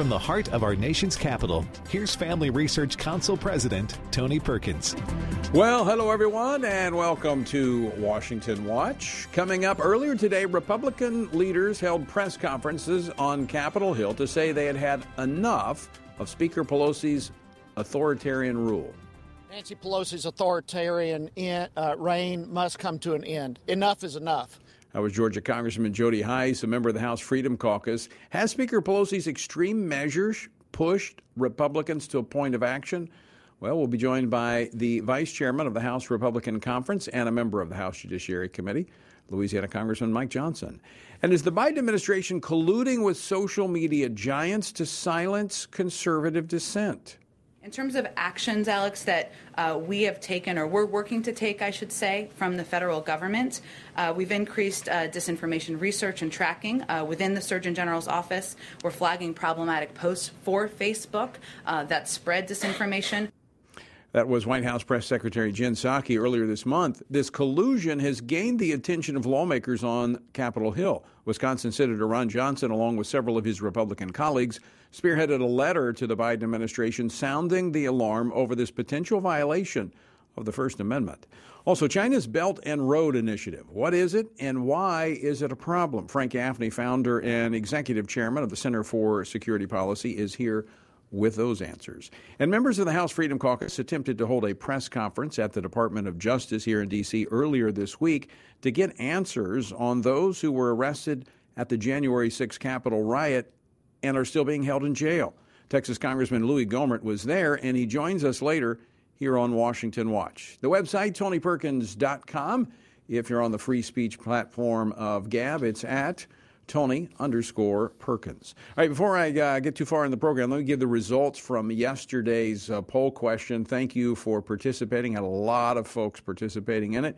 from the heart of our nation's capital, here's Family Research Council President Tony Perkins. Well, hello everyone, and welcome to Washington Watch. Coming up earlier today, Republican leaders held press conferences on Capitol Hill to say they had had enough of Speaker Pelosi's authoritarian rule. Nancy Pelosi's authoritarian in, uh, reign must come to an end. Enough is enough. That was Georgia Congressman Jody Hice, a member of the House Freedom Caucus. Has Speaker Pelosi's extreme measures pushed Republicans to a point of action? Well, we'll be joined by the Vice Chairman of the House Republican Conference and a member of the House Judiciary Committee, Louisiana Congressman Mike Johnson. And is the Biden administration colluding with social media giants to silence conservative dissent? In terms of actions, Alex, that uh, we have taken, or we're working to take, I should say, from the federal government, uh, we've increased uh, disinformation research and tracking uh, within the Surgeon General's office. We're flagging problematic posts for Facebook uh, that spread disinformation. That was White House Press Secretary Jen Psaki earlier this month. This collusion has gained the attention of lawmakers on Capitol Hill. Wisconsin Senator Ron Johnson, along with several of his Republican colleagues, spearheaded a letter to the Biden administration sounding the alarm over this potential violation of the First Amendment. Also, China's Belt and Road Initiative. What is it and why is it a problem? Frank Gaffney, founder and executive chairman of the Center for Security Policy, is here with those answers. And members of the House Freedom Caucus attempted to hold a press conference at the Department of Justice here in D.C. earlier this week to get answers on those who were arrested at the January 6 Capitol riot and are still being held in jail. Texas Congressman Louis Gohmert was there, and he joins us later here on Washington Watch. The website, tonyperkins.com. If you're on the free speech platform of Gab, it's at Tony underscore Perkins. All right, before I uh, get too far in the program, let me give the results from yesterday's uh, poll question. Thank you for participating. Had a lot of folks participating in it.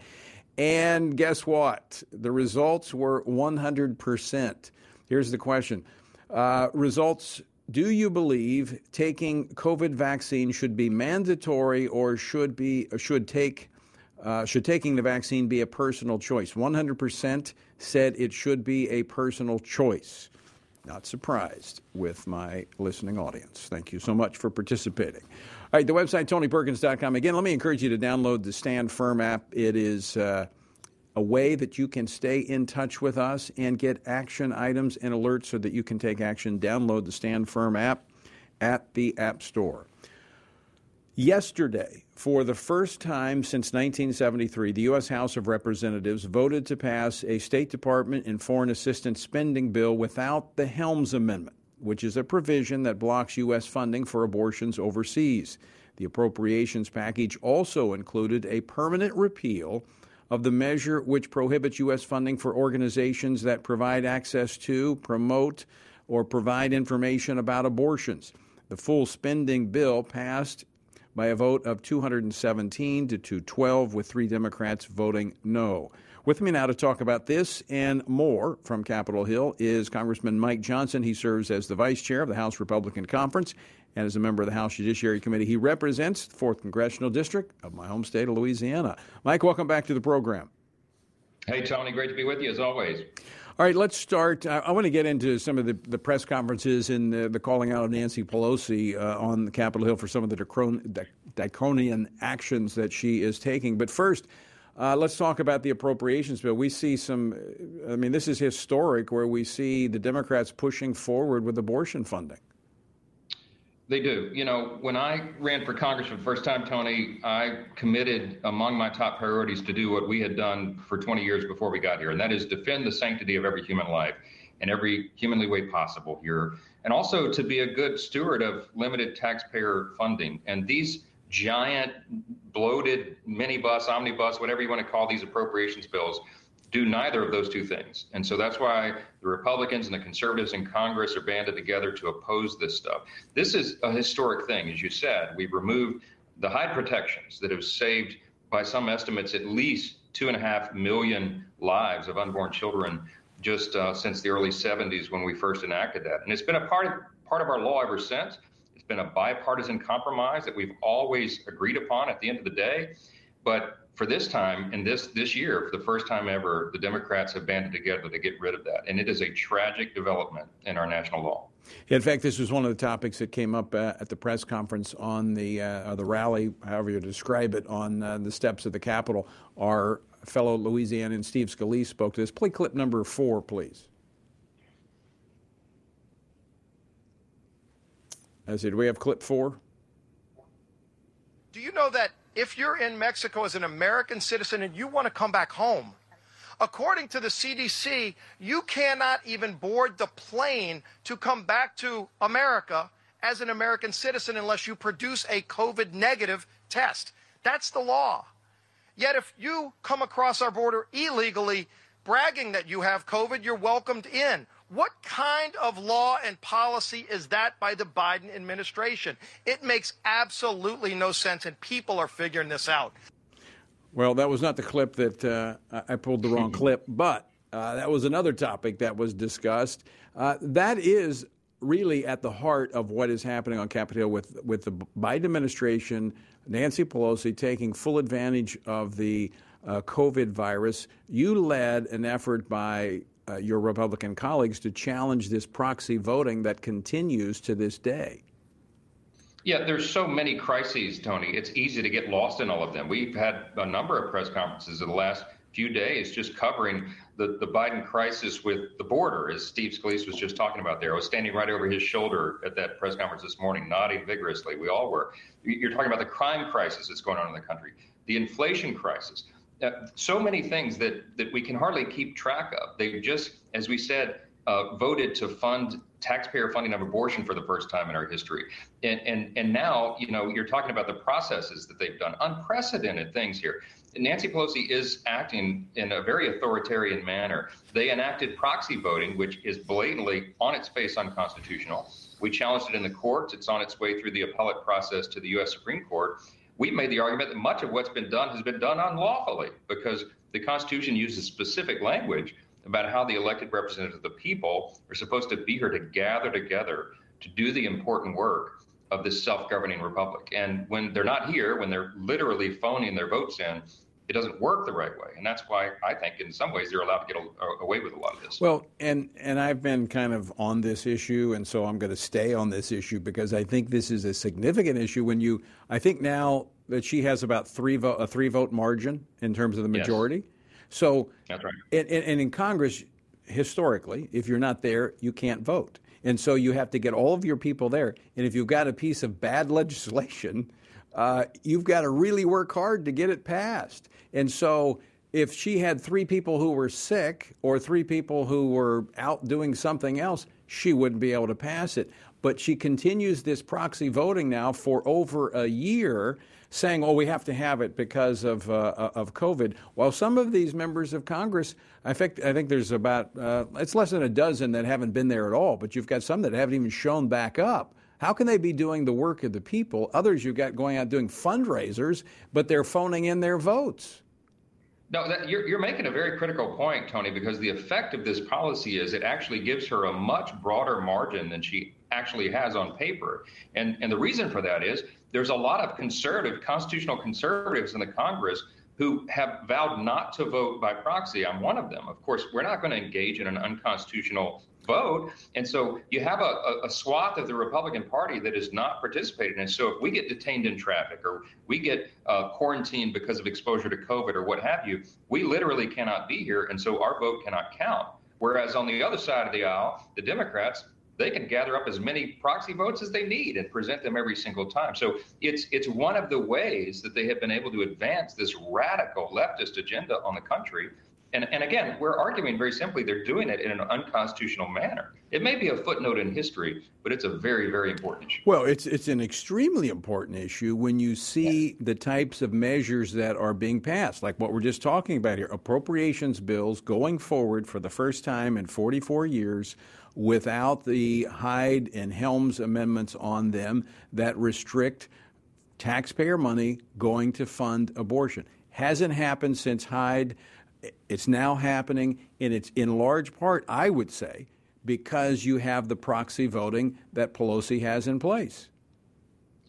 And guess what? The results were 100%. Here's the question uh, Results Do you believe taking COVID vaccine should be mandatory or should, be, should take uh, should taking the vaccine be a personal choice? 100% said it should be a personal choice. Not surprised with my listening audience. Thank you so much for participating. All right, the website, tonyperkins.com. Again, let me encourage you to download the Stand Firm app. It is uh, a way that you can stay in touch with us and get action items and alerts so that you can take action. Download the Stand Firm app at the App Store. Yesterday, for the first time since 1973, the U.S. House of Representatives voted to pass a State Department and foreign assistance spending bill without the Helms Amendment, which is a provision that blocks U.S. funding for abortions overseas. The appropriations package also included a permanent repeal of the measure which prohibits U.S. funding for organizations that provide access to, promote, or provide information about abortions. The full spending bill passed by a vote of 217 to 212, with three Democrats voting no. With me now to talk about this and more from Capitol Hill is Congressman Mike Johnson. He serves as the vice chair of the House Republican Conference and as a member of the House Judiciary Committee. He represents the 4th Congressional District of my home state of Louisiana. Mike, welcome back to the program. Hey, Tony, great to be with you as always. All right, let's start. I, I want to get into some of the, the press conferences and the, the, calling out of Nancy Pelosi uh, on the Capitol Hill for some of the draconian actions that she is taking. But first, uh, let's talk about the appropriations bill. We see some, I mean, this is historic where we see the Democrats pushing forward with abortion funding. They do. You know, when I ran for Congress for the first time, Tony, I committed among my top priorities to do what we had done for 20 years before we got here, and that is defend the sanctity of every human life in every humanly way possible here, and also to be a good steward of limited taxpayer funding. And these giant, bloated minibus, omnibus, whatever you want to call these appropriations bills, do neither of those two things. And so that's why the Republicans and the conservatives in Congress are banded together to oppose this stuff. This is a historic thing. As you said, we've removed the Hyde protections that have saved, by some estimates, at least two and a half million lives of unborn children just uh, since the early 70s when we first enacted that. And it's been a part of, part of our law ever since. It's been a bipartisan compromise that we've always agreed upon at the end of the day. But for this time and this this year, for the first time ever, the Democrats have banded together to get rid of that, and it is a tragic development in our national law. In fact, this was one of the topics that came up uh, at the press conference on the uh, the rally, however you describe it, on uh, the steps of the Capitol. Our fellow Louisianian Steve Scalise spoke to this. Play clip number four, please. I said, do we have clip four? Do you know that if you're in Mexico as an American citizen and you want to come back home, according to the CDC, you cannot even board the plane to come back to America as an American citizen unless you produce a COVID negative test. That's the law. Yet if you come across our border illegally, bragging that you have COVID, you're welcomed in. What kind of law and policy is that by the Biden administration? It makes absolutely no sense, and people are figuring this out. Well, that was not the clip that uh, I pulled the wrong clip, but uh, that was another topic that was discussed. Uh, that is really at the heart of what is happening on Capitol Hill with, with the Biden administration, Nancy Pelosi taking full advantage of the uh, COVID virus. You led an effort by uh, your Republican colleagues to challenge this proxy voting that continues to this day. Yeah, there's so many crises, Tony. It's easy to get lost in all of them. We've had a number of press conferences in the last few days just covering the, the Biden crisis with the border, as Steve Scalise was just talking about there. I was standing right over his shoulder at that press conference this morning, nodding vigorously. We all were. You're talking about the crime crisis that's going on in the country, the inflation crisis uh, so many things that that we can hardly keep track of. They've just, as we said, uh, voted to fund taxpayer funding of abortion for the first time in our history, and and and now you know you're talking about the processes that they've done, unprecedented things here. Nancy Pelosi is acting in a very authoritarian manner. They enacted proxy voting, which is blatantly on its face unconstitutional. We challenged it in the courts. It's on its way through the appellate process to the U.S. Supreme Court we've made the argument that much of what's been done has been done unlawfully because the Constitution uses specific language about how the elected representatives of the people are supposed to be here to gather together to do the important work of this self-governing republic. And when they're not here, when they're literally phoning their votes in, it doesn't work the right way, and that's why I think in some ways they're allowed to get away with a lot of this. Well, and and I've been kind of on this issue, and so I'm going to stay on this issue because I think this is a significant issue. When you, I think now that she has about three vote a three vote margin in terms of the majority. Yes. So that's right. And, and in Congress, historically, if you're not there, you can't vote. And so you have to get all of your people there. And if you've got a piece of bad legislation, uh, you've got to really work hard to get it passed. And so if she had three people who were sick or three people who were out doing something else, she wouldn't be able to pass it. But she continues this proxy voting now for over a year, saying, "Oh, we have to have it because of uh, uh of COVID." While some of these members of Congress, I think, I think there's about uh, it's less than a dozen that haven't been there at all. But you've got some that haven't even shown back up. How can they be doing the work of the people? Others you've got going out doing fundraisers, but they're phoning in their votes. No, that, you're, you're making a very critical point, Tony, because the effect of this policy is it actually gives her a much broader margin than she actually has on paper. And, and the reason for that is there's a lot of conservative, constitutional conservatives in the Congress who have vowed not to vote by proxy. I'm one of them. Of course, we're not going to engage in an unconstitutional vote. And so you have a, a, swath of the Republican Party that is not participating. And so if we get detained in traffic or we get uh, quarantined because of exposure to COVID or what have you, we literally cannot be here. And so our vote cannot count. Whereas on the other side of the aisle, the Democrats, they can gather up as many proxy votes as they need and present them every single time. So it's it's one of the ways that they have been able to advance this radical leftist agenda on the country and, and again, we're arguing very simply they're doing it in an unconstitutional manner. It may be a footnote in history, but it's a very, very important issue. Well, it's it's an extremely important issue when you see yeah. the types of measures that are being passed, like what we're just talking about here, appropriations bills going forward for the first time in 44 years without the Hyde and Helms amendments on them that restrict taxpayer money going to fund abortion. Hasn't happened since Hyde it's now happening, and it's in large part, I would say, because you have the proxy voting that Pelosi has in place.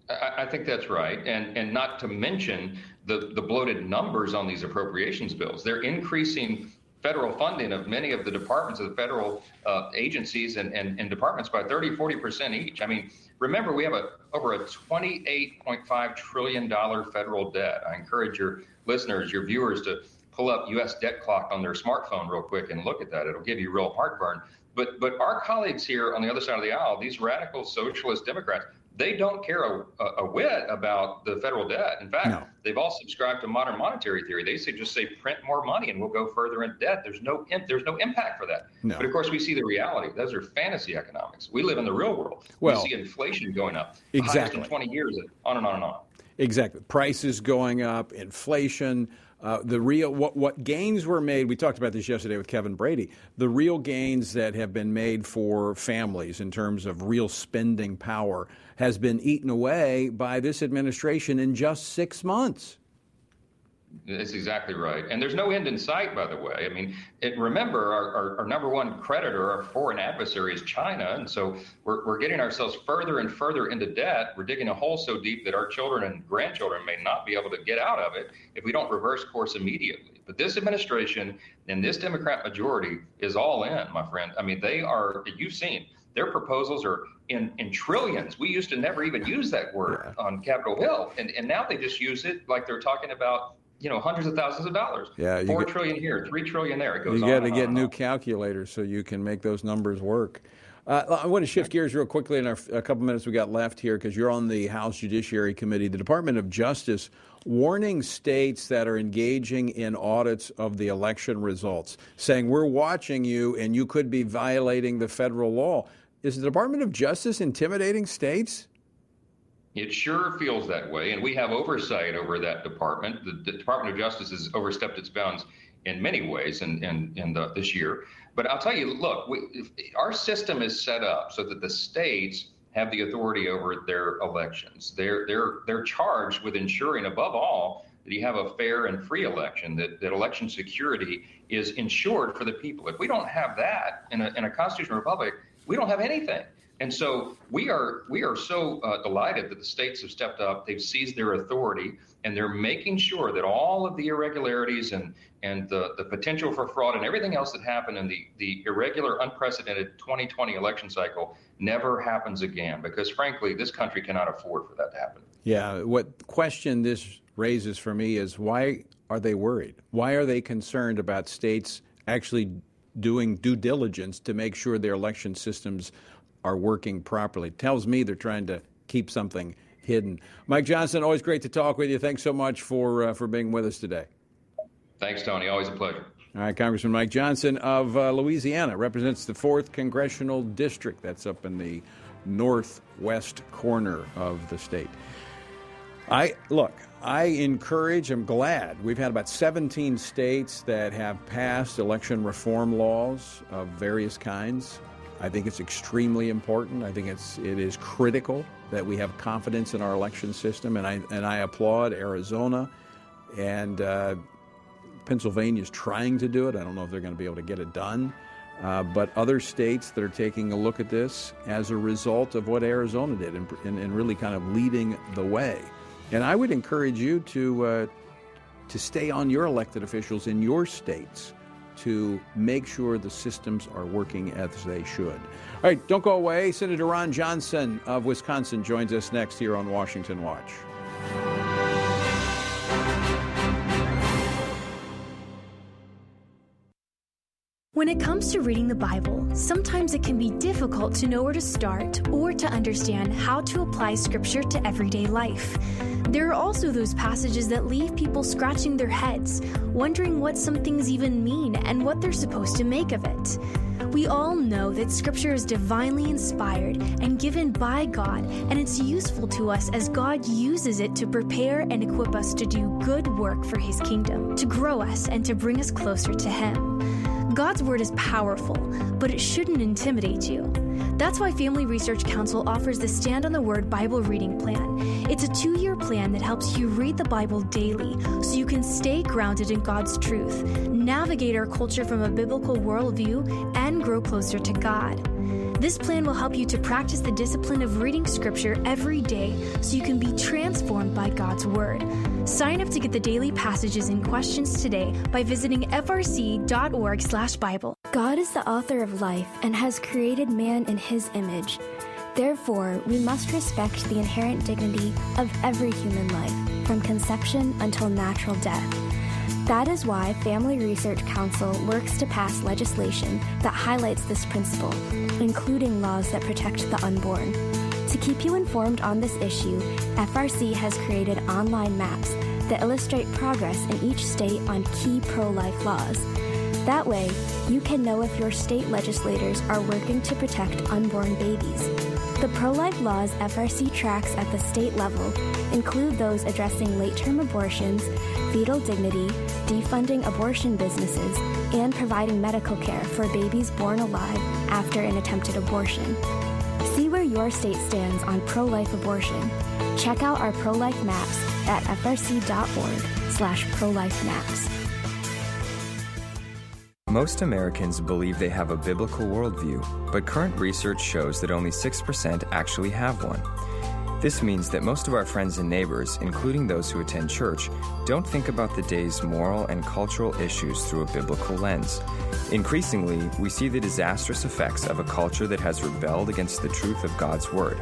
I, think that's right, and and not to mention the, the bloated numbers on these appropriations bills. They're increasing federal funding of many of the departments of the federal uh, agencies and, and, and, departments by 30, 40% each. I mean, remember, we have a over a $28.5 trillion federal debt. I encourage your listeners, your viewers to pull up U.S. debt clock on their smartphone real quick and look at that. It'll give you real heartburn. But, but our colleagues here on the other side of the aisle, these radical socialist Democrats, they don't care a, a, whit about the federal debt. In fact, no. they've all subscribed to modern monetary theory. They say just say print more money and we'll go further in debt. There's no there's no impact for that. No. But of course, we see the reality. Those are fantasy economics. We live in the real world. Well, we see inflation going up exactly in 20 years, on and on and on. Exactly, prices going up, inflation. Uh, the real what what gains were made. We talked about this yesterday with Kevin Brady. The real gains that have been made for families in terms of real spending power has been eaten away by this administration in just six months. That's exactly right. And there's no end in sight, by the way. I mean, it, remember, our, our, our, number one creditor, our foreign adversary, is China. And so we're, we're getting ourselves further and further into debt. We're digging a hole so deep that our children and grandchildren may not be able to get out of it if we don't reverse course immediately. But this administration and this Democrat majority is all in, my friend. I mean, they are, you've seen, their proposals are in, in trillions. We used to never even use that word yeah. on Capitol Hill. And, and now they just use it like they're talking about you know hundreds of thousands of dollars. Yeah, four get, trillion here, three trillion there. It goes. You got to get new on. calculators so you can make those numbers work. Uh, I want to shift gears real quickly in our, a couple minutes we got left here because you're on the House Judiciary Committee. The Department of Justice warning states that are engaging in audits of the election results, saying we're watching you and you could be violating the federal law. Is the Department of Justice intimidating states? It sure feels that way, and we have oversight over that department. The, the Department of Justice has overstepped its bounds in many ways in, in, in the, this year. But I'll tell you, look, we, our system is set up so that the states have the authority over their elections. They're, they're, they're charged with ensuring, above all, that you have a fair and free election, that, that election security is ensured for the people. If we don't have that in a, in a constitutional republic, we don't have anything. And so we are we are so uh, delighted that the states have stepped up. They've seized their authority, and they're making sure that all of the irregularities and and the, the potential for fraud and everything else that happened in the the irregular, unprecedented 2020 election cycle never happens again. Because frankly, this country cannot afford for that to happen. Yeah. What question this raises for me is why are they worried? Why are they concerned about states actually doing due diligence to make sure their election systems are working properly. Tells me they're trying to keep something hidden. Mike Johnson, always great to talk with you. Thanks so much for uh, for being with us today. Thanks, Tony. Always a pleasure. All right, Congressman Mike Johnson of uh, Louisiana represents the fourth congressional district. That's up in the northwest corner of the state. I look. I encourage. I'm glad we've had about 17 states that have passed election reform laws of various kinds. I think it's extremely important. I think it's it is critical that we have confidence in our election system, and I and I applaud Arizona and uh, Pennsylvania is trying to do it. I don't know if they're going to be able to get it done, uh, but other states that are taking a look at this as a result of what Arizona did and, and, and really kind of leading the way. And I would encourage you to uh, to stay on your elected officials in your states to make sure the systems are working as they should. All right, don't go away. Senator Ron Johnson of Wisconsin joins us next here on Washington Watch. When it comes to reading the Bible, sometimes it can be difficult to know where to start or to understand how to apply Scripture to everyday life. There are also those passages that leave people scratching their heads, wondering what some things even mean and what they're supposed to make of it. We all know that Scripture is divinely inspired and given by God, and it's useful to us as God uses it to prepare and equip us to do good work for His kingdom, to grow us, and to bring us closer to Him. God's word is powerful, but it shouldn't intimidate you. That's why Family Research Council offers the Stand on the Word Bible Reading Plan. It's a two year plan that helps you read the Bible daily so you can stay grounded in God's truth, navigate our culture from a biblical worldview, and grow closer to God. This plan will help you to practice the discipline of reading Scripture every day so you can be transformed by God's Word. Sign up to get the daily passages and questions today by visiting frc.org/bible. God is the author of life and has created man in his image. Therefore, we must respect the inherent dignity of every human life, from conception until natural death. That is why Family Research Council works to pass legislation that highlights this principle, including laws that protect the unborn. To keep you informed on this issue, FRC has created online maps that illustrate progress in each state on key pro life laws. That way, you can know if your state legislators are working to protect unborn babies. The pro life laws FRC tracks at the state level include those addressing late term abortions, fetal dignity, defunding abortion businesses, and providing medical care for babies born alive after an attempted abortion. See where your state stands on pro life abortion. Check out our pro life maps at frc.org slash pro life maps. Most Americans believe they have a biblical worldview, but current research shows that only 6% actually have one. This means that most of our friends and neighbors, including those who attend church, don't think about the day's moral and cultural issues through a biblical lens. Increasingly, we see the disastrous effects of a culture that has rebelled against the truth of God's Word.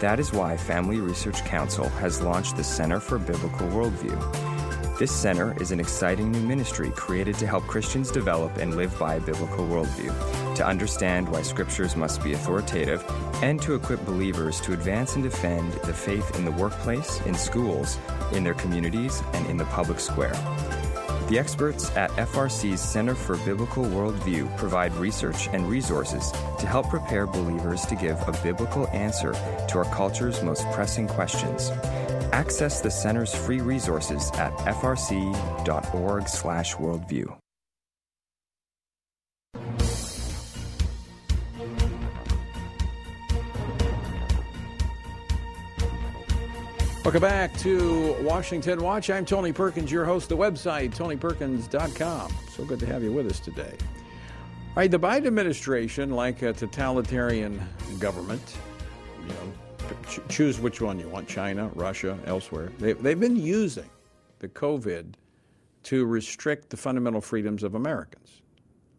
That is why Family Research Council has launched the Center for Biblical Worldview. This center is an exciting new ministry created to help Christians develop and live by a biblical worldview, to understand why scriptures must be authoritative, and to equip believers to advance and defend the faith in the workplace, in schools, in their communities, and in the public square. The experts at FRC's Center for Biblical Worldview provide research and resources to help prepare believers to give a biblical answer to our culture's most pressing questions. Access the center's free resources at frc.org/worldview. Welcome back to Washington Watch. I'm Tony Perkins, your host. The website, tonyperkins.com. So good to have you with us today. All right, the Biden administration, like a totalitarian government, you know, choose which one you want China, Russia, elsewhere. They, they've been using the COVID to restrict the fundamental freedoms of Americans.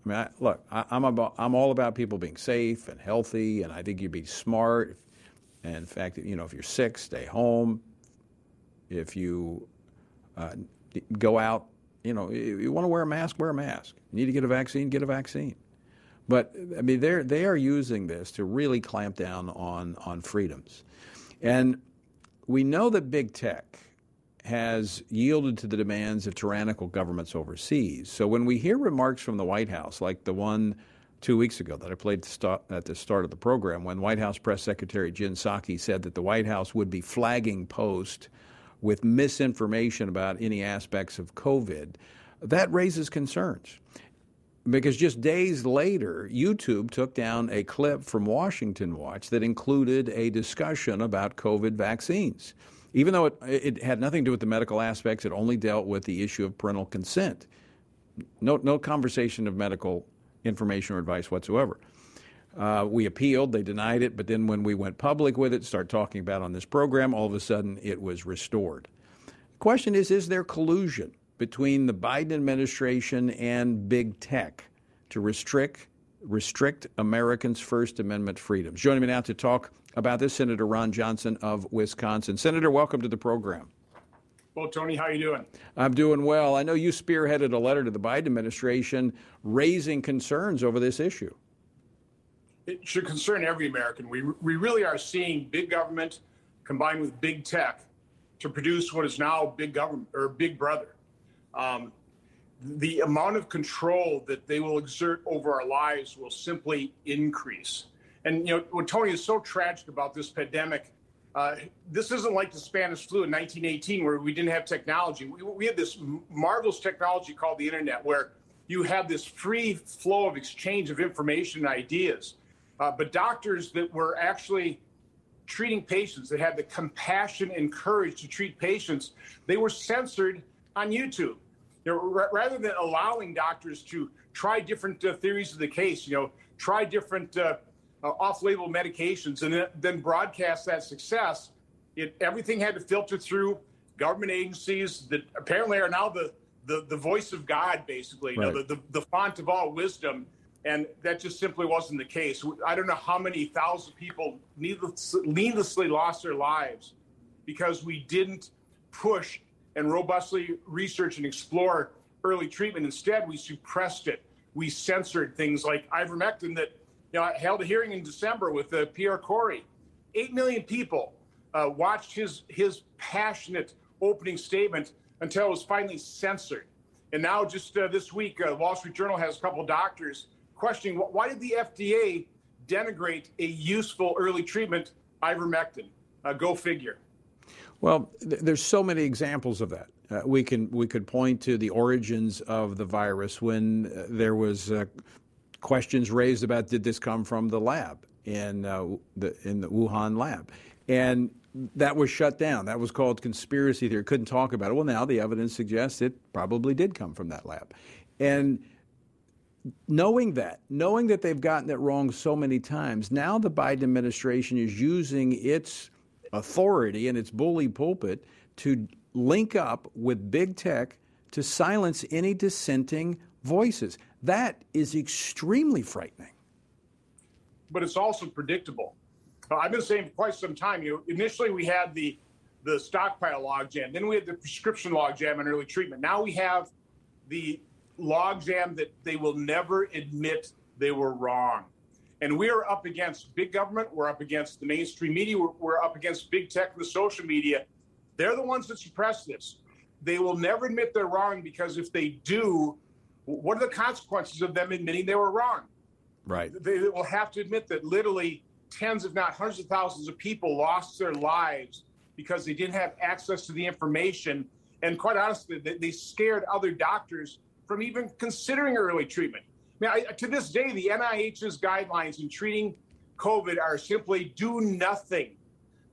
I mean, I, look, I, am about, I'm all about people being safe and healthy, and I think you'd be smart. And in fact, you know, if you're sick, stay home. If you uh, go out, you know, you, you want to wear a mask, wear a mask. You need to get a vaccine, get a vaccine. But I mean, they're they are using this to really clamp down on on freedoms, and we know that big tech has yielded to the demands of tyrannical governments overseas. So when we hear remarks from the White House, like the one two weeks ago that I played at the start of the program, when White House Press Secretary Jen Psaki said that the White House would be flagging posts with misinformation about any aspects of COVID, that raises concerns because just days later, YouTube took down a clip from Washington Watch that included a discussion about COVID vaccines. Even though it, it had nothing to do with the medical aspects, it only dealt with the issue of parental consent. No, no conversation of medical information or advice whatsoever. Uh, we appealed, they denied it, but then when we went public with it, start talking about on this program, all of a sudden it was restored. The question is is there collusion? Between the Biden administration and big tech to restrict restrict Americans' First Amendment freedoms. Joining me now to talk about this, Senator Ron Johnson of Wisconsin. Senator, welcome to the program. Well, Tony, how are you doing? I'm doing well. I know you spearheaded a letter to the Biden administration raising concerns over this issue. It should concern every American. We, we really are seeing big government combined with big tech to produce what is now big government or big brother um, the amount of control that they will exert over our lives will simply increase. And you know what Tony is so tragic about this pandemic. Uh, this isn't like the Spanish flu in 1918, where we didn't have technology. We, we had this marvelous technology called the internet, where you have this free flow of exchange of information and ideas. Uh, but doctors that were actually treating patients, that had the compassion and courage to treat patients, they were censored on YouTube. You know, r- rather than allowing doctors to try different uh, theories of the case, you know, try different uh, uh off-label medications, and then broadcast that success, it, everything had to filter through government agencies that apparently are now the the, the voice of God, basically, you right. know, the, the, the font of all wisdom. And that just simply wasn't the case. I don't know how many thousand people needless, needlessly lost their lives because we didn't push and robustly research and explore early treatment. Instead, we suppressed it. We censored things like ivermectin that you know, I held a hearing in December with uh, Pierre Kory. Eight million people uh, watched his his passionate opening statement until it was finally censored. And now, just uh, this week, uh, Wall Street Journal has a couple doctors questioning why did the FDA denigrate a useful early treatment, ivermectin? Uh, go figure. Well, th- there's so many examples of that. Uh, we can we could point to the origins of the virus when uh, there was uh, questions raised about did this come from the lab in the in the Wuhan lab, and that was shut down. That was called conspiracy theory. Couldn't talk about it. Well, now the evidence suggests it probably did come from that lab. And knowing that, knowing that they've gotten it wrong so many times, now the Biden administration is using its authority and its bully pulpit to link up with big tech to silence any dissenting voices. That is extremely frightening. But it's also predictable. I've been saying for quite some time. You know, initially we had the the stockpile logjam, then we had the prescription logjam and early treatment. Now we have the logjam that they will never admit they were wrong. And we are up against big government. We're up against the mainstream media. We're, we're up against big tech and the social media. They're the ones that suppress this. They will never admit they're wrong because if they do, what are the consequences of them admitting they were wrong? Right. They will have to admit that literally tens, if not hundreds of thousands of people lost their lives because they didn't have access to the information. And quite honestly, they, they scared other doctors from even considering early treatment. I mean, I, to this day, the NIH's guidelines in treating COVID are simply do nothing.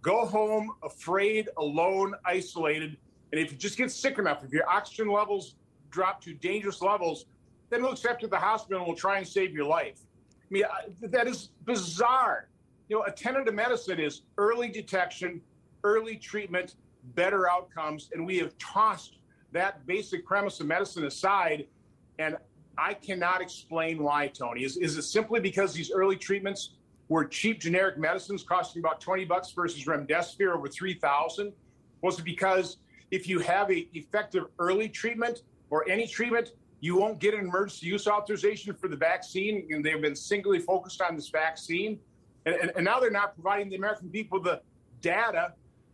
Go home afraid, alone, isolated. And if you just get sick enough, if your oxygen levels drop to dangerous levels, then we'll accept you at the hospital and we'll try and save your life. I mean, that is bizarre you know, a tenet of medicine is early detection, early treatment, better outcomes. And we have tossed that basic premise of medicine aside. And I cannot explain why, Tony. Is, is it simply because these early treatments were cheap generic medicines costing about 20 bucks versus remdesivir over 3,000? Was it because if you have a effective early treatment or any treatment, you won't get an emergency use authorization for the vaccine, and they've been singly focused on this vaccine. And, and, and now they're not providing the American people the data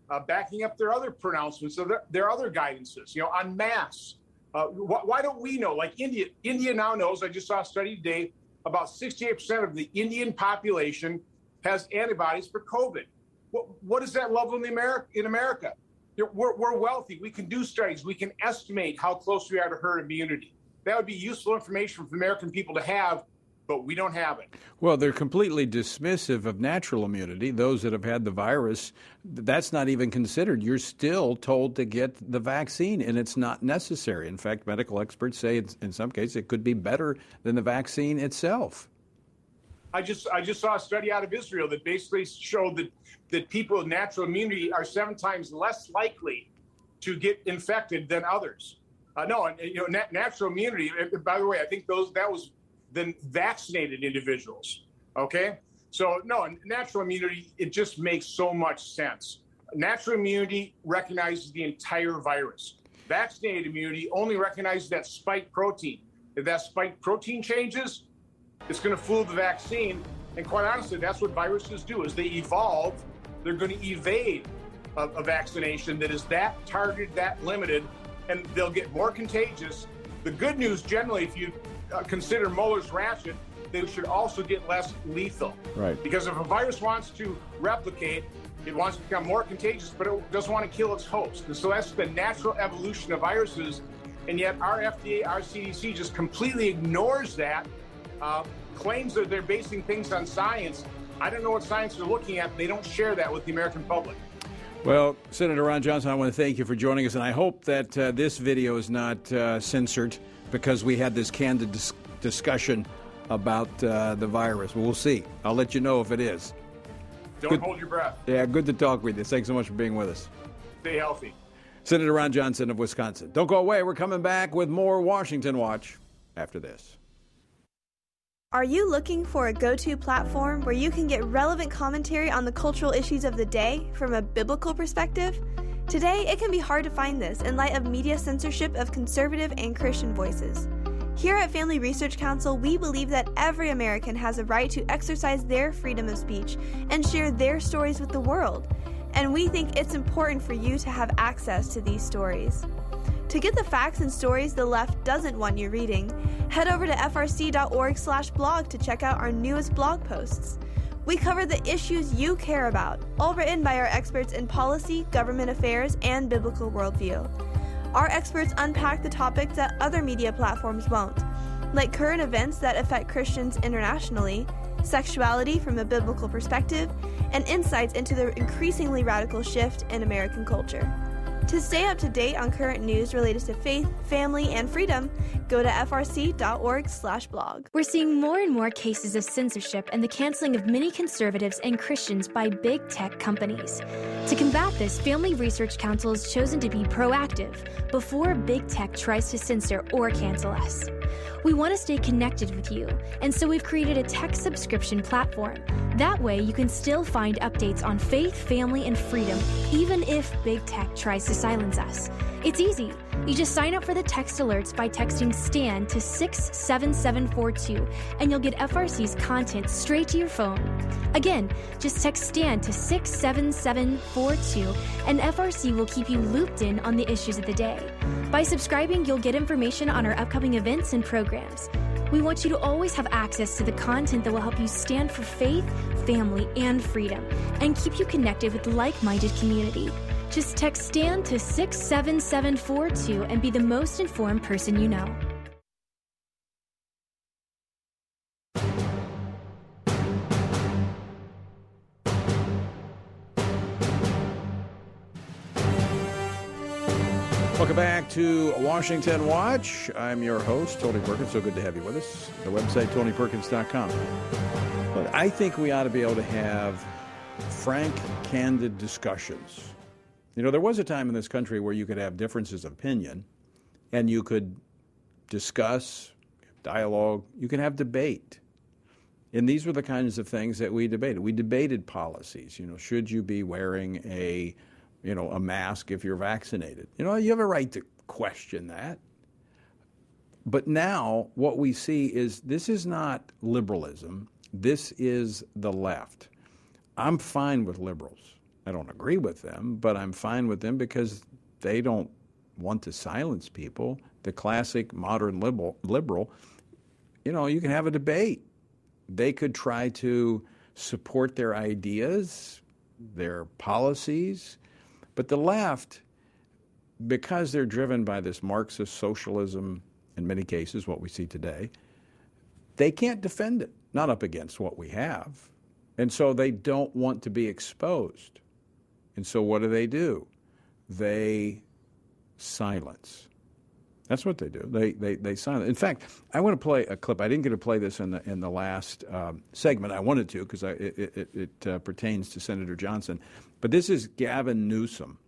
uh, backing up their other pronouncements, their, their other guidances, you know, on masks. Uh, wh- why don't we know? Like India, India now knows. I just saw a study today. About 68% of the Indian population has antibodies for COVID. What, what is that level in the America? In America, we're, we're wealthy. We can do studies. We can estimate how close we are to herd immunity. That would be useful information for American people to have but we don't have it. Well, they're completely dismissive of natural immunity. Those that have had the virus, that's not even considered. You're still told to get the vaccine, and it's not necessary. In fact, medical experts say in some cases it could be better than the vaccine itself. I just I just saw a study out of Israel that basically showed that that people with natural immunity are seven times less likely to get infected than others. Uh, no, and you know, nat- natural immunity. By the way, I think those that was than vaccinated individuals. Okay. So, no, natural immunity, it just makes so much sense. Natural immunity recognizes the entire virus. Vaccinated immunity only recognizes that spike protein. If that spike protein changes, it's going to fool the vaccine. And quite honestly, that's what viruses do: is they evolve. They're going to evade a, a vaccination that is that targeted, that limited, and they'll get more contagious. The good news, generally, if you uh, consider Muller's ratchet, they should also get less lethal. Right. Because if a virus wants to replicate, it wants to become more contagious, but it doesn't want to kill its host. And so that's the natural evolution of viruses. And yet our FDA, our CDC just completely ignores that uh, claims that they're basing things on science. I don't know what science they're looking at. They don't share that with the American public. Well, Senator Ron Johnson, I want to thank you for joining us, and I hope that uh, this video is not uh, censored because we had this candid dis- discussion about uh, the virus. We'll see. I'll let you know if it is. Don't Good. hold your breath. Yeah, good to talk with you. Thanks so much for being with us. Stay healthy. Senator Ron Johnson of Wisconsin. Don't go away. We're coming back with more Washington Watch after this. Are you looking for a go to platform where you can get relevant commentary on the cultural issues of the day from a biblical perspective? Today, it can be hard to find this in light of media censorship of conservative and Christian voices. Here at Family Research Council, we believe that every American has a right to exercise their freedom of speech and share their stories with the world. And we think it's important for you to have access to these stories. To get the facts and stories the left doesn't want you reading, head over to frc.org/blog to check out our newest blog posts. We cover the issues you care about, all written by our experts in policy, government affairs, and biblical worldview. Our experts unpack the topics that other media platforms won't, like current events that affect Christians internationally, sexuality from a biblical perspective, and insights into the increasingly radical shift in American culture. To stay up to date on current news related to faith, family, and freedom, go to frc.org/blog. We're seeing more and more cases of censorship and the canceling of many conservatives and Christians by big tech companies. To combat this, Family Research Council has chosen to be proactive before big tech tries to censor or cancel us. We want to stay connected with you, and so we've created a tech subscription platform. That way, you can still find updates on faith, family, and freedom, even if big tech tries to silence us. It's easy. You just sign up for the text alerts by texting STAN to 67742, and you'll get FRC's content straight to your phone. Again, just text STAN to 67742, and FRC will keep you looped in on the issues of the day. By subscribing, you'll get information on our upcoming events and programs. We want you to always have access to the content that will help you stand for faith, family, and freedom, and keep you connected with like minded community. Just text STAN to 67742 and be the most informed person you know. Welcome back to Washington Watch. I'm your host, Tony Perkins. So good to have you with us. The website, tonyperkins.com. Look, I think we ought to be able to have frank, candid discussions. You know, there was a time in this country where you could have differences of opinion and you could discuss, dialogue, you can have debate. And these were the kinds of things that we debated. We debated policies. You know, should you be wearing a you know, a mask if you're vaccinated. You know, you have a right to question that. But now what we see is this is not liberalism. This is the left. I'm fine with liberals. I don't agree with them, but I'm fine with them because they don't want to silence people. The classic modern liberal, liberal you know, you can have a debate. They could try to support their ideas, their policies, but the left, because they're driven by this Marxist socialism, in many cases, what we see today, they can't defend it, not up against what we have. And so they don't want to be exposed. And so what do they do? They silence. That's what they do. They, they, they silence. In fact, I want to play a clip. I didn't get to play this in the, in the last um, segment. I wanted to because it, it, it uh, pertains to Senator Johnson. But this is Gavin Newsom,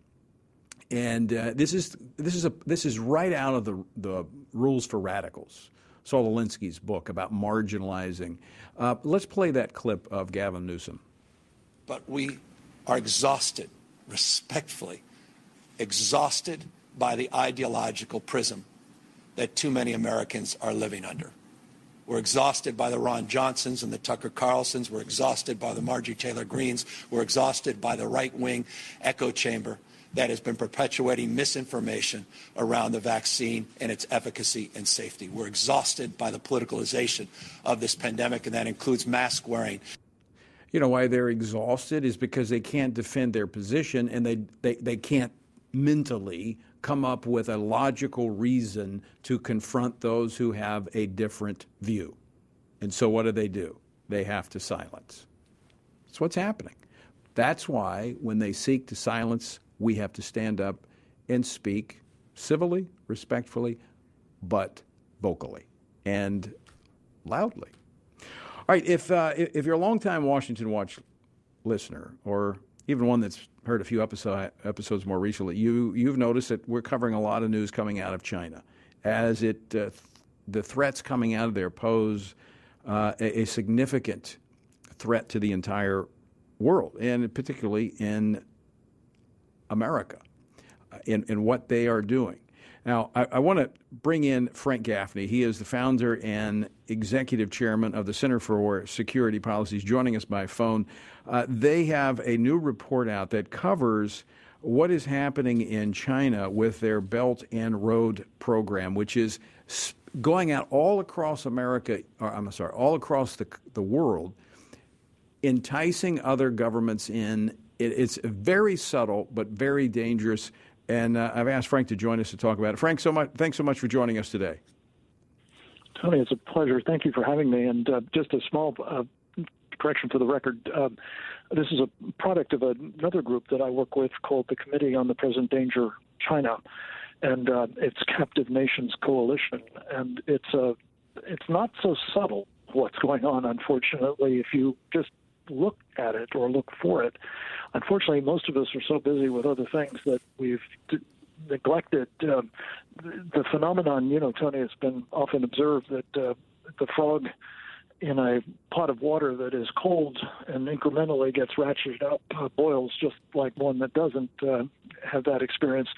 and uh, this is this is a this is right out of the the Rules for Radicals, Saul Alinsky's book about marginalizing. Uh, let's play that clip of Gavin Newsom. But we are exhausted, respectfully, exhausted by the ideological prism that too many Americans are living under. We're exhausted by the Ron Johnsons and the Tucker Carlsons. We're exhausted by the Marjorie Taylor Greenes. We're exhausted by the right wing echo chamber that has been perpetuating misinformation around the vaccine and its efficacy and safety. We're exhausted by the politicalization of this pandemic, and that includes mask wearing. You know why they're exhausted is because they can't defend their position and they, they, they can't mentally come up with a logical reason to confront those who have a different view. And so what do they do? They have to silence. That's what's happening. That's why when they seek to silence, we have to stand up and speak civilly, respectfully, but vocally and loudly. All right, if, uh, if you're a longtime Washington Watch listener, or even one that's heard a few episode, episodes more recently, you, you've noticed that we're covering a lot of news coming out of China as it, uh, th- the threats coming out of there pose uh, a, a significant threat to the entire world, and particularly in America, uh, in, in what they are doing. Now, I, I want to bring in Frank Gaffney. He is the founder and executive chairman of the Center for Security Policies, joining us by phone. Uh, they have a new report out that covers what is happening in China with their Belt and Road program, which is going out all across America, or I'm sorry, all across the, the world, enticing other governments in. It, it's very subtle but very dangerous. And uh, I've asked Frank to join us to talk about it. Frank, so much, thanks so much for joining us today. Tony, it's a pleasure. Thank you for having me. And uh, just a small uh, correction for the record. Uh, this is a product of another group that I work with called the Committee on the Present Danger China, and uh, it's Captive Nations Coalition, and it's a it's not so subtle what's going on. Unfortunately, if you just look at it or look for it, unfortunately, most of us are so busy with other things that we've d- neglected um, the phenomenon. You know, Tony, it's been often observed that uh, the frog in a pot of water that is cold and incrementally gets ratcheted up uh, boils just like one that doesn't uh, have that experience.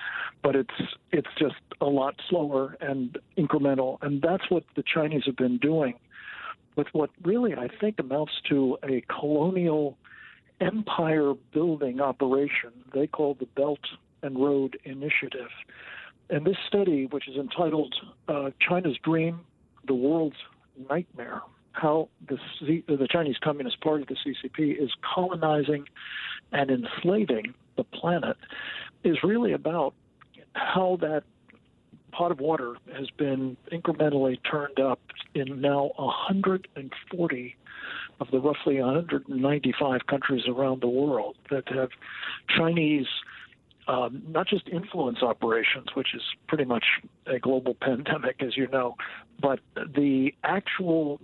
But it's it's just a lot slower and incremental. And that's what the chinese have been doing with what really i think amounts to a colonial empire building operation they call the belt and road initiative. And this study which is entitled uh, china's dream the world's nightmare how the, C- the Chinese Communist Party, the CCP, is colonizing and enslaving the planet is really about how that pot of water has been incrementally turned up in now 140 of the roughly 195 countries around the world that have Chinese um, not just influence operations, which is pretty much a global pandemic, as you know, but the actual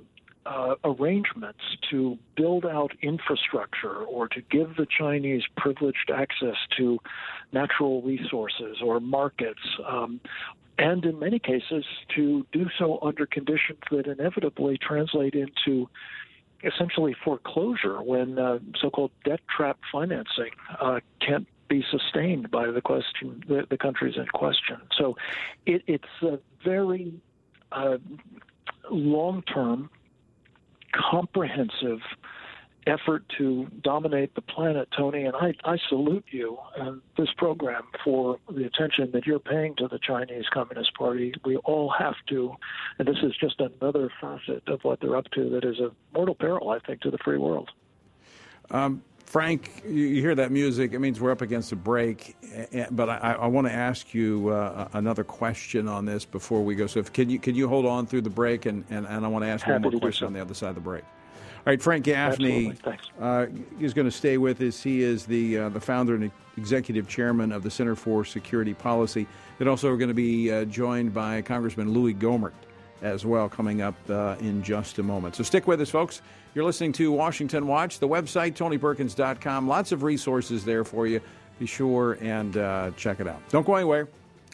uh, arrangements to build out infrastructure or to give the Chinese privileged access to natural resources or markets, um, and in many cases to do so under conditions that inevitably translate into essentially foreclosure when uh, so-called debt trap financing uh, can't be sustained by the question the, the countries in question. So it, it's a very uh, long-term comprehensive effort to dominate the planet, Tony. And I, I salute you and this program for the attention that you're paying to the Chinese Communist Party. We all have to, and this is just another facet of what they're up to that is a mortal peril, I think, to the free world. Um, Frank, you hear that music. It means we're up against a break. But I, I want to ask you uh, another question on this before we go. So, if, can you can you hold on through the break, and, and, and I want to ask Happy one more question so. on the other side of the break. All right, Frank Gaffney uh, is going to stay with us. He is the uh, the founder and executive chairman of the Center for Security Policy. That also we're going to be uh, joined by Congressman Louis Gohmert as well coming up uh, in just a moment. So stick with us, folks. You're listening to Washington Watch, the website, tonyperkins.com. Lots of resources there for you. Be sure and uh, check it out. Don't go anywhere.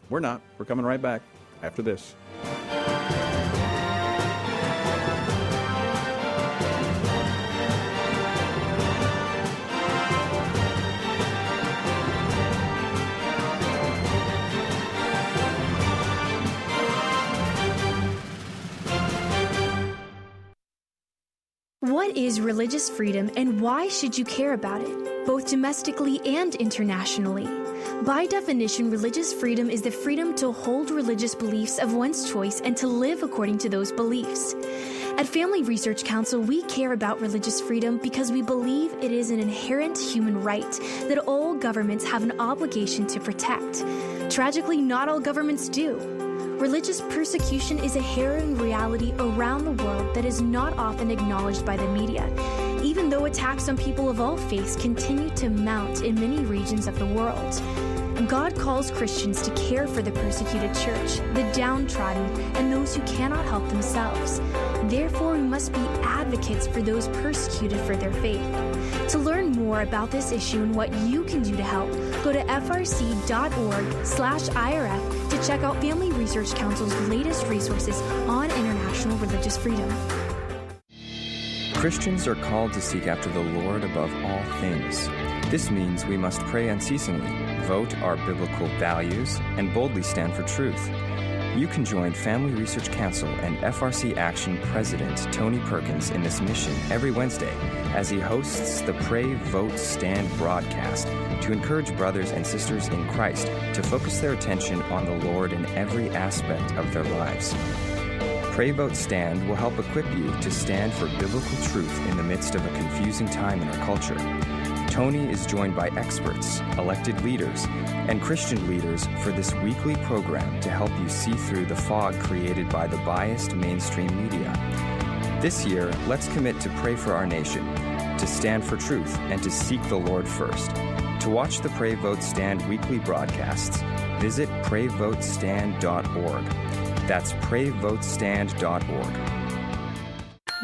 We're not. We're coming right back after this. What is religious freedom and why should you care about it, both domestically and internationally? By definition, religious freedom is the freedom to hold religious beliefs of one's choice and to live according to those beliefs. At Family Research Council, we care about religious freedom because we believe it is an inherent human right that all governments have an obligation to protect. Tragically, not all governments do. Religious persecution is a harrowing reality around the world that is not often acknowledged by the media, even though attacks on people of all faiths continue to mount in many regions of the world. God calls Christians to care for the persecuted church, the downtrodden, and those who cannot help themselves. Therefore, we must be advocates for those persecuted for their faith. To learn more about this issue and what you can do to help, go to frc.org slash IRF to check out Family Research Council's latest resources on international religious freedom. Christians are called to seek after the Lord above all things. This means we must pray unceasingly, vote our biblical values, and boldly stand for truth. You can join Family Research Council and FRC Action President Tony Perkins in this mission every Wednesday as he hosts the Pray, Vote, Stand broadcast to encourage brothers and sisters in Christ to focus their attention on the Lord in every aspect of their lives. Pray Vote Stand will help equip you to stand for biblical truth in the midst of a confusing time in our culture. Tony is joined by experts, elected leaders, and Christian leaders for this weekly program to help you see through the fog created by the biased mainstream media. This year, let's commit to pray for our nation, to stand for truth, and to seek the Lord first. To watch the Pray Vote Stand weekly broadcasts, visit prayvotestand.org. That's prayvotestand.org.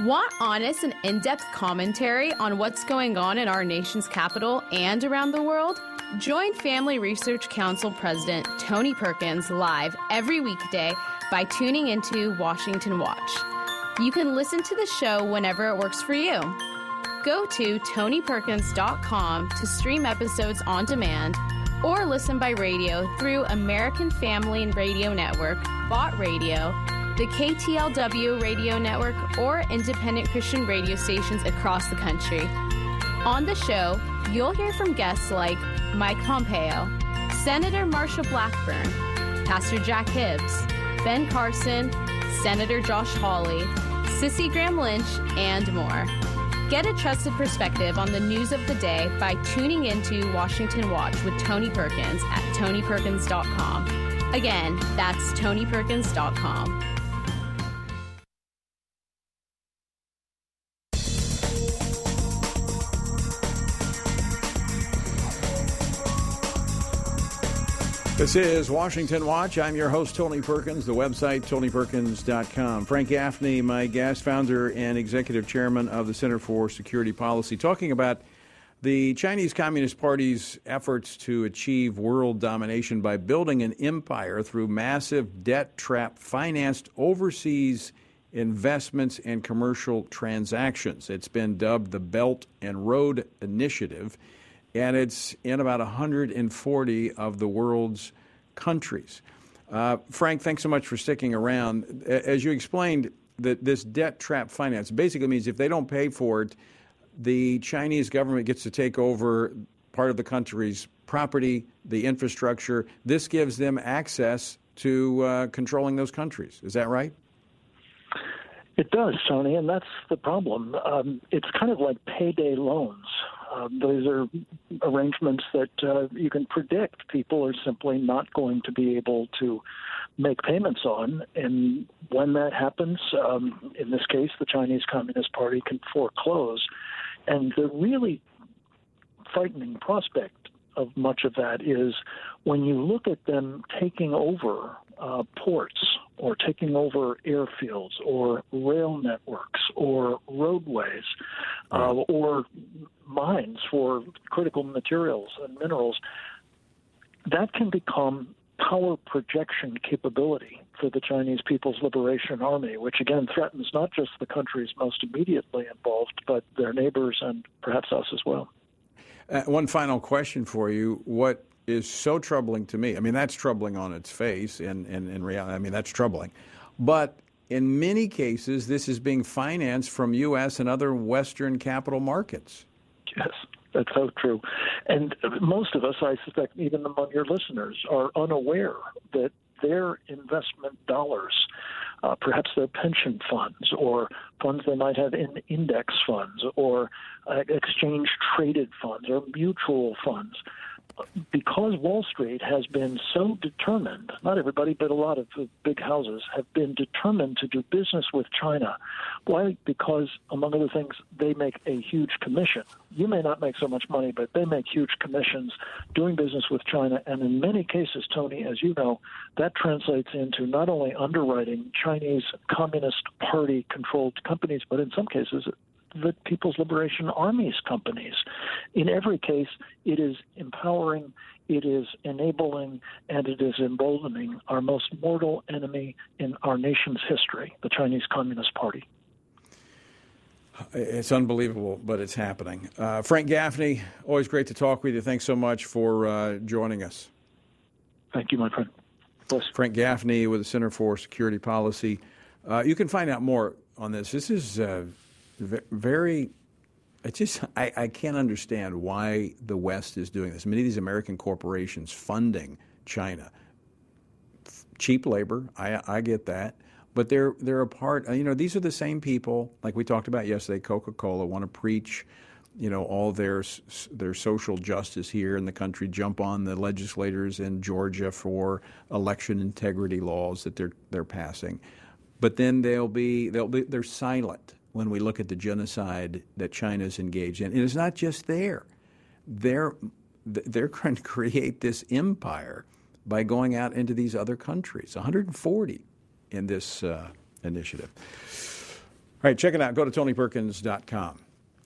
Want honest and in depth commentary on what's going on in our nation's capital and around the world? Join Family Research Council President Tony Perkins live every weekday by tuning into Washington Watch. You can listen to the show whenever it works for you. Go to tonyperkins.com to stream episodes on demand or listen by radio through American Family and Radio Network, Bott Radio, the KTLW radio network, or independent Christian radio stations across the country. On the show, you'll hear from guests like Mike Pompeo, Senator Marsha Blackburn, Pastor Jack Hibbs, Ben Carson, Senator Josh Hawley, Cissie Graham Lynch, and more. Get a trusted perspective on the news of the day by tuning into Washington Watch with Tony Perkins at tonyperkins.com. Again, that's tonyperkins.com. This is Washington Watch. I'm your host, Tony Perkins. The website, tonyperkins.com. Frank Gaffney, my guest, founder and executive chairman of the Center for Security Policy, talking about the Chinese Communist Party's efforts to achieve world domination by building an empire through massive debt trap financed overseas investments and commercial transactions. It's been dubbed the Belt and Road Initiative and it's in about 140 of the world's countries. Uh, Frank, thanks so much for sticking around. As you explained, that this debt trap finance basically means if they don't pay for it, the Chinese government gets to take over part of the country's property, the infrastructure. This gives them access to uh, controlling those countries. Is that right? It does, Tony, and that's the problem. Um, it's kind of like payday loans. Um, those are arrangements that uh, you can predict people are simply not going to be able to make payments on. And when that happens, um, in this case, the Chinese Communist Party can foreclose. And the really frightening prospect of much of that is when you look at them taking over uh, ports or taking over airfields or rail networks or roadways uh, or mines for critical materials and minerals, that can become power projection capability for the Chinese People's Liberation Army, which again threatens not just the countries most immediately involved, but their neighbors and perhaps us as well. Uh, one final question for you. What is so troubling to me? I mean, that's troubling on its face, and in, in, in reality, I mean, that's troubling. But in many cases, this is being financed from U.S. and other Western capital markets. Yes, that's so true. And most of us, I suspect, even among your listeners, are unaware that their investment dollars, uh, perhaps their pension funds or funds they might have in index funds or uh, exchange traded funds or mutual funds, because Wall Street has been so determined, not everybody, but a lot of big houses have been determined to do business with China. Why? Because, among other things, they make a huge commission. You may not make so much money, but they make huge commissions doing business with China. And in many cases, Tony, as you know, that translates into not only underwriting Chinese Communist Party controlled companies, but in some cases, the People's Liberation Army's companies. In every case, it is empowering, it is enabling, and it is emboldening our most mortal enemy in our nation's history, the Chinese Communist Party. It's unbelievable, but it's happening. Uh, Frank Gaffney, always great to talk with you. Thanks so much for uh, joining us. Thank you, my friend. Bless. Frank Gaffney with the Center for Security Policy. Uh, you can find out more on this. This is uh, very I just I, I can't understand why the West is doing this. Many of these American corporations funding China, cheap labor. I I get that, but they're they're a part. You know, these are the same people like we talked about yesterday. Coca Cola want to preach, you know, all their their social justice here in the country. Jump on the legislators in Georgia for election integrity laws that they're they're passing, but then they'll be they'll be they're silent when we look at the genocide that China is engaged in. And it's not just there. They're, they're going to create this empire by going out into these other countries, 140 in this uh, initiative. All right, check it out. Go to tonyperkins.com.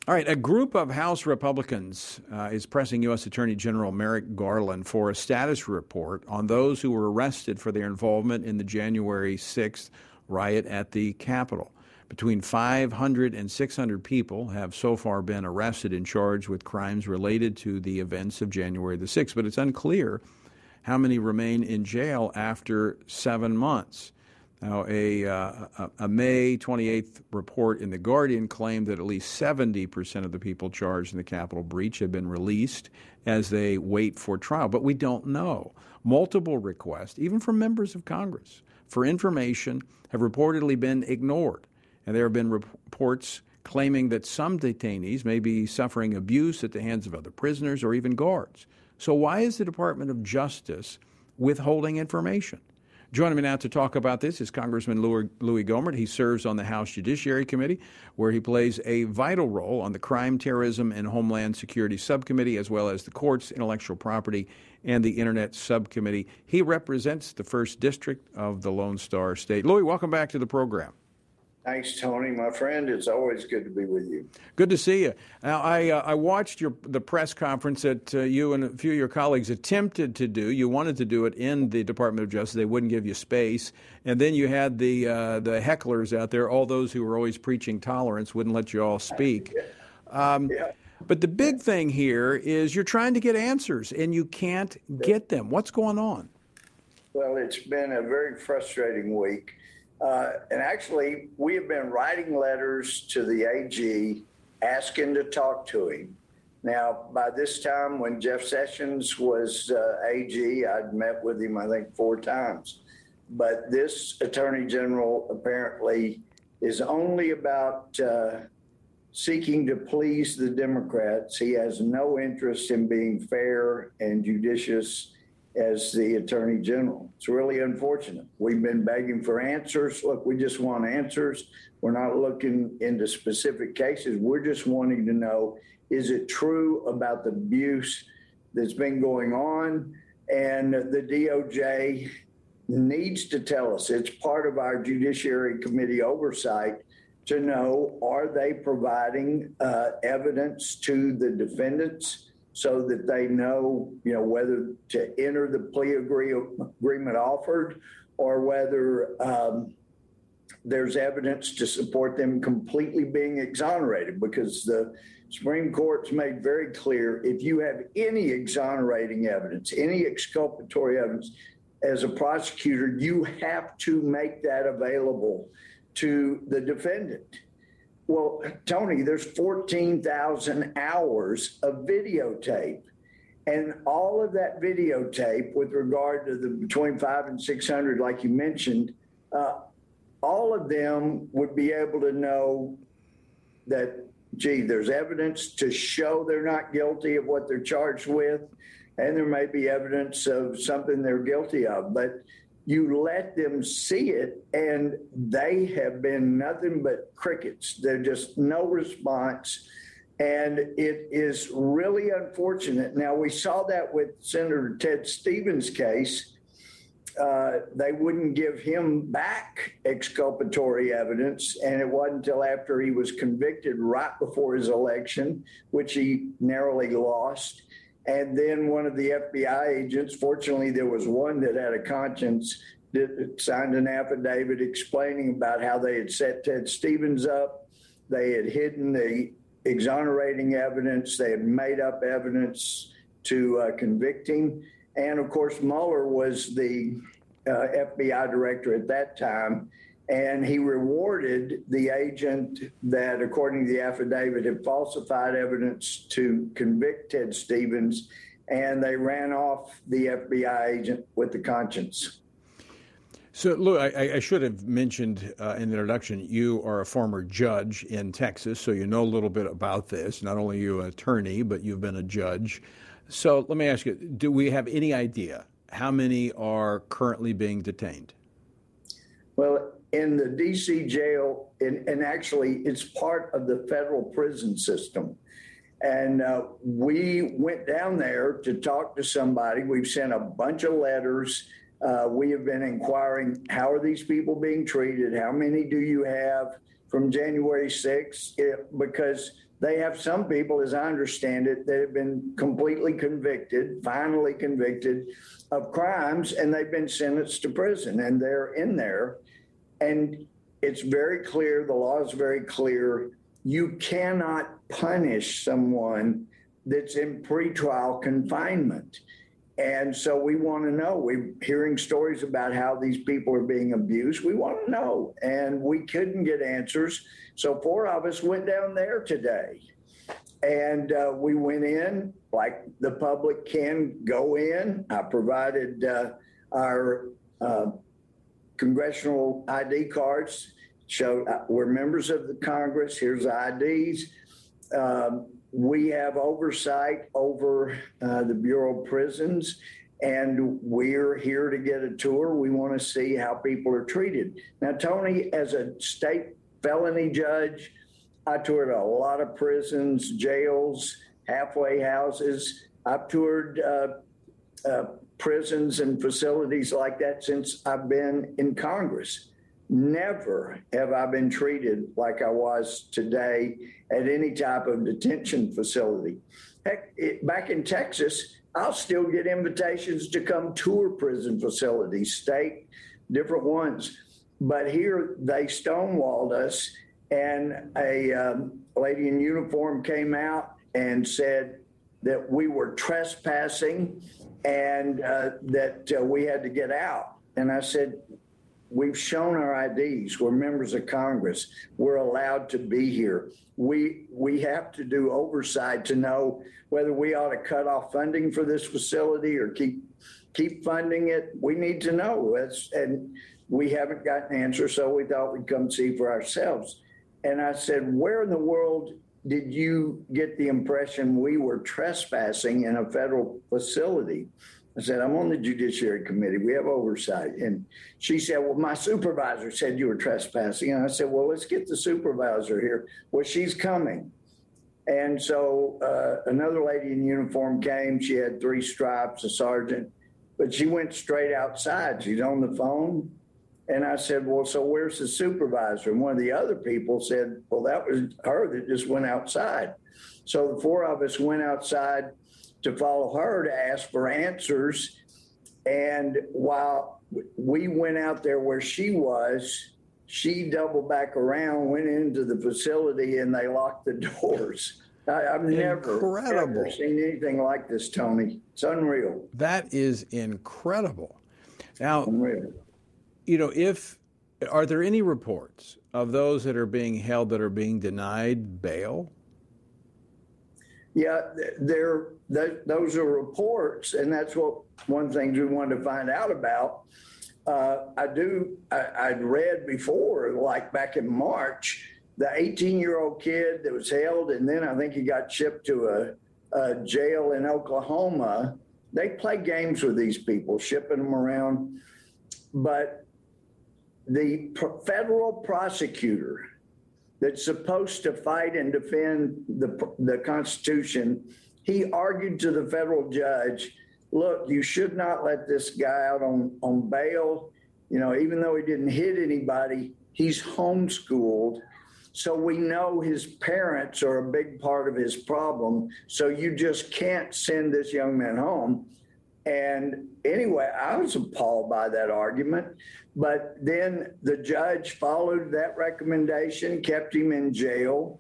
All right, a group of House Republicans uh, is pressing U.S. Attorney General Merrick Garland for a status report on those who were arrested for their involvement in the January 6th riot at the Capitol. Between 500 and 600 people have so far been arrested and charged with crimes related to the events of January the 6th, but it's unclear how many remain in jail after seven months. Now, a, uh, a, May 28th report in The Guardian claimed that at least 70% of the people charged in the Capitol breach have been released as they wait for trial, but we don't know. Multiple requests, even from members of Congress, for information have reportedly been ignored. And there have been reports claiming that some detainees may be suffering abuse at the hands of other prisoners or even guards. So, why is the Department of Justice withholding information? Joining me now to talk about this is Congressman Louis Gohmert. He serves on the House Judiciary Committee, where he plays a vital role on the Crime, Terrorism, and Homeland Security Subcommittee, as well as the Courts, Intellectual Property, and the Internet Subcommittee. He represents the 1st District of the Lone Star State. Louis, welcome back to the program. Thanks, Tony, my friend. It's always good to be with you. Good to see you. Now, I uh, I watched your the press conference that uh, you and a few of your colleagues attempted to do. You wanted to do it in the Department of Justice. They wouldn't give you space, and then you had the uh, the hecklers out there, all those who were always preaching tolerance, wouldn't let you all speak. Um, yeah. But the big thing here is you're trying to get answers, and you can't get them. What's going on? Well, it's been a very frustrating week. Uh, and actually, we have been writing letters to the AG asking to talk to him. Now, by this time, when Jeff Sessions was uh, AG, I'd met with him, I think, four times. But this attorney general apparently is only about uh, seeking to please the Democrats. He has no interest in being fair and judicious as the Attorney General. It's really unfortunate. We've been begging for answers. Look, we just want answers. We're not looking into specific cases. We're just wanting to know is it true about the abuse that's been going on? And the DOJ needs to tell us. It's part of our Judiciary Committee oversight to know are they providing uh, evidence to the defendants? So that they know, you know, whether to enter the plea agree, agreement offered or whether um, there's evidence to support them completely being exonerated because the Supreme Court's made very clear if you have any exonerating evidence, any exculpatory evidence, as a prosecutor, you have to make that available to the defendant. Well, Tony, there's 14,000 hours of videotape. And all of that videotape, with regard to the between five and 600, like you mentioned, uh, all of them would be able to know that, gee, there's evidence to show they're not guilty of what they're charged with. and there may be evidence of something they're guilty of. But you let them see it, and they have been nothing but crickets. There's just no response. And it is really unfortunate. Now, we saw that with Senator Ted Stevens' case. Uh, they wouldn't give him back exculpatory evidence. And it wasn't until after he was convicted right before his election, which he narrowly lost. And then one of the FBI agents, fortunately, there was one that had a conscience, that signed an affidavit explaining about how they had set Ted Stevens up. They had hidden the exonerating evidence, they had made up evidence to uh, convict him. And of course, Mueller was the uh, FBI director at that time. And he rewarded the agent that, according to the affidavit, had falsified evidence to convict Ted Stevens. And they ran off the FBI agent with the conscience. So, Lou, I, I should have mentioned uh, in the introduction, you are a former judge in Texas, so you know a little bit about this. Not only are you an attorney, but you've been a judge. So, let me ask you do we have any idea how many are currently being detained? Well, in the DC jail, and, and actually, it's part of the federal prison system. And uh, we went down there to talk to somebody. We've sent a bunch of letters. Uh, we have been inquiring how are these people being treated? How many do you have from January 6th? If, because they have some people, as I understand it, that have been completely convicted, finally convicted of crimes, and they've been sentenced to prison and they're in there. And it's very clear, the law is very clear. You cannot punish someone that's in pretrial confinement. And so we want to know. We're hearing stories about how these people are being abused. We want to know. And we couldn't get answers. So four of us went down there today. And uh, we went in like the public can go in. I provided uh, our uh, congressional ID cards. Show uh, we're members of the Congress. Here's IDs. Um, we have oversight over uh, the Bureau of Prisons, and we're here to get a tour. We want to see how people are treated. Now, Tony, as a state felony judge, I toured a lot of prisons, jails, halfway houses. I've toured uh, uh, prisons and facilities like that since I've been in Congress. Never have I been treated like I was today at any type of detention facility. Heck, it, back in Texas, I'll still get invitations to come tour prison facilities, state, different ones. But here they stonewalled us, and a um, lady in uniform came out and said that we were trespassing and uh, that uh, we had to get out. And I said, We've shown our IDs. We're members of Congress. We're allowed to be here. We we have to do oversight to know whether we ought to cut off funding for this facility or keep keep funding it. We need to know. And we haven't gotten an answer, so we thought we'd come see for ourselves. And I said, where in the world did you get the impression we were trespassing in a federal facility? I said, I'm on the Judiciary Committee. We have oversight. And she said, Well, my supervisor said you were trespassing. And I said, Well, let's get the supervisor here. Well, she's coming. And so uh, another lady in uniform came. She had three stripes, a sergeant, but she went straight outside. She's on the phone. And I said, Well, so where's the supervisor? And one of the other people said, Well, that was her that just went outside. So the four of us went outside to follow her to ask for answers. And while we went out there where she was, she doubled back around, went into the facility, and they locked the doors. I, have never, never seen anything like this, Tony. It's unreal. That is incredible. Now, unreal. You know, if are there any reports of those that are being held that are being denied bail? Yeah, there. Those are reports, and that's what one thing we wanted to find out about. Uh, I do. I, would read before, like back in March, the 18-year-old kid that was held, and then I think he got shipped to a, a jail in Oklahoma. they play games with these people, shipping them around. But the federal prosecutor that's supposed to fight and defend the, the Constitution, he argued to the federal judge, look, you should not let this guy out on, on bail. You know, even though he didn't hit anybody, he's homeschooled. So we know his parents are a big part of his problem. So you just can't send this young man home. And anyway, I was appalled by that argument. But then the judge followed that recommendation, kept him in jail,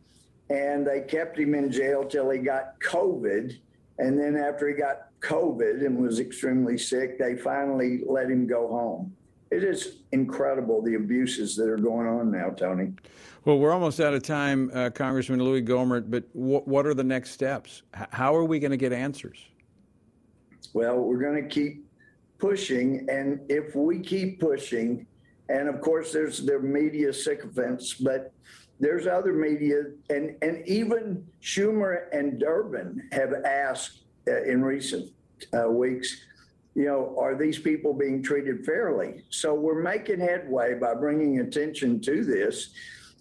and they kept him in jail till he got COVID. And then after he got COVID and was extremely sick, they finally let him go home. It is incredible the abuses that are going on now, Tony. Well, we're almost out of time, uh, Congressman Louis Gohmert, but w- what are the next steps? H- how are we going to get answers? Well, we're going to keep pushing. And if we keep pushing, and of course, there's the media sycophants, but there's other media, and, and even Schumer and Durbin have asked uh, in recent uh, weeks, you know, are these people being treated fairly? So we're making headway by bringing attention to this,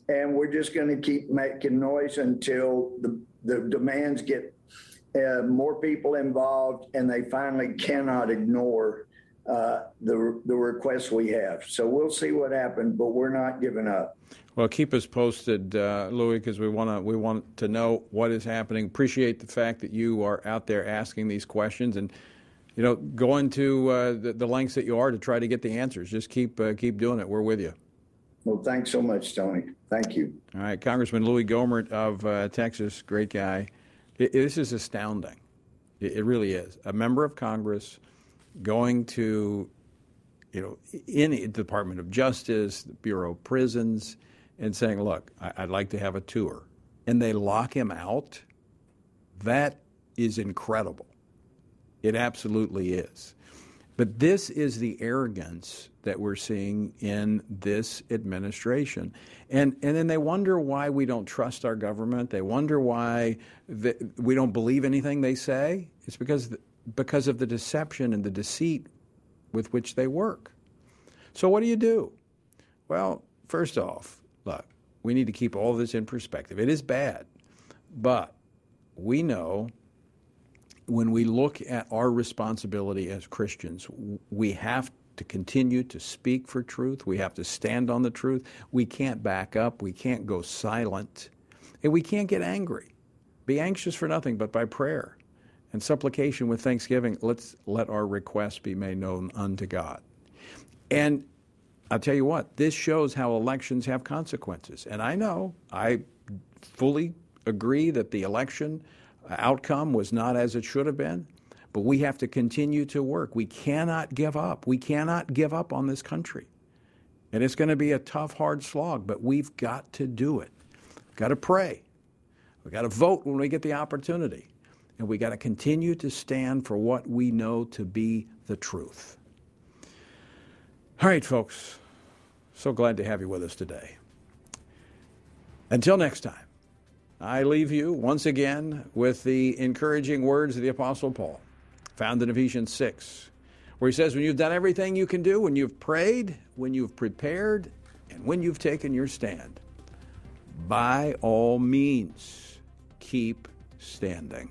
and we're just going to keep making noise until the, the demands get uh, more people involved, and they finally cannot ignore uh, the the requests we have. So we'll see what happens, but we're not giving up. Well, keep us posted, uh, Louis, because we want to we want to know what is happening. Appreciate the fact that you are out there asking these questions and you know going to uh, the, the, lengths that you are to try to get the answers. Just keep uh, keep doing it. We're with you. Well, thanks so much, Tony. Thank you. All right, Congressman Louis Gohmert of uh, Texas, great guy. It, this is astounding. It, it really is. A member of Congress going to, you know, any Department of Justice, the Bureau of Prisons, and saying, "Look, I'd like to have a tour," and they lock him out. That is incredible. It absolutely is. But this is the arrogance that we're seeing in this administration. And, and then they wonder why we don't trust our government. They wonder why the, we don't believe anything they say. It's because, because of the deception and the deceit with which they work. So, what do you do? Well, first off, look, we need to keep all this in perspective. It is bad, but we know when we look at our responsibility as Christians, we have to continue to speak for truth. We have to stand on the truth. We can't back up. We can't go silent. And we can't get angry. Be anxious for nothing, but by prayer and supplication with thanksgiving, let's let our requests be made known unto God. And I'll tell you what, this shows how elections have consequences. And I know, I fully agree that the election outcome was not as it should have been, but we have to continue to work. We cannot give up. We cannot give up on this country. And it's going to be a tough, hard slog, but we've got to do it. We've got to pray. We've got to vote when we get the opportunity. And we've got to continue to stand for what we know to be the truth. All right, folks. So glad to have you with us today. Until next time. I leave you once again with the encouraging words of the Apostle Paul, found in Ephesians 6, where he says, When you've done everything you can do, when you've prayed, when you've prepared, and when you've taken your stand, by all means, keep standing.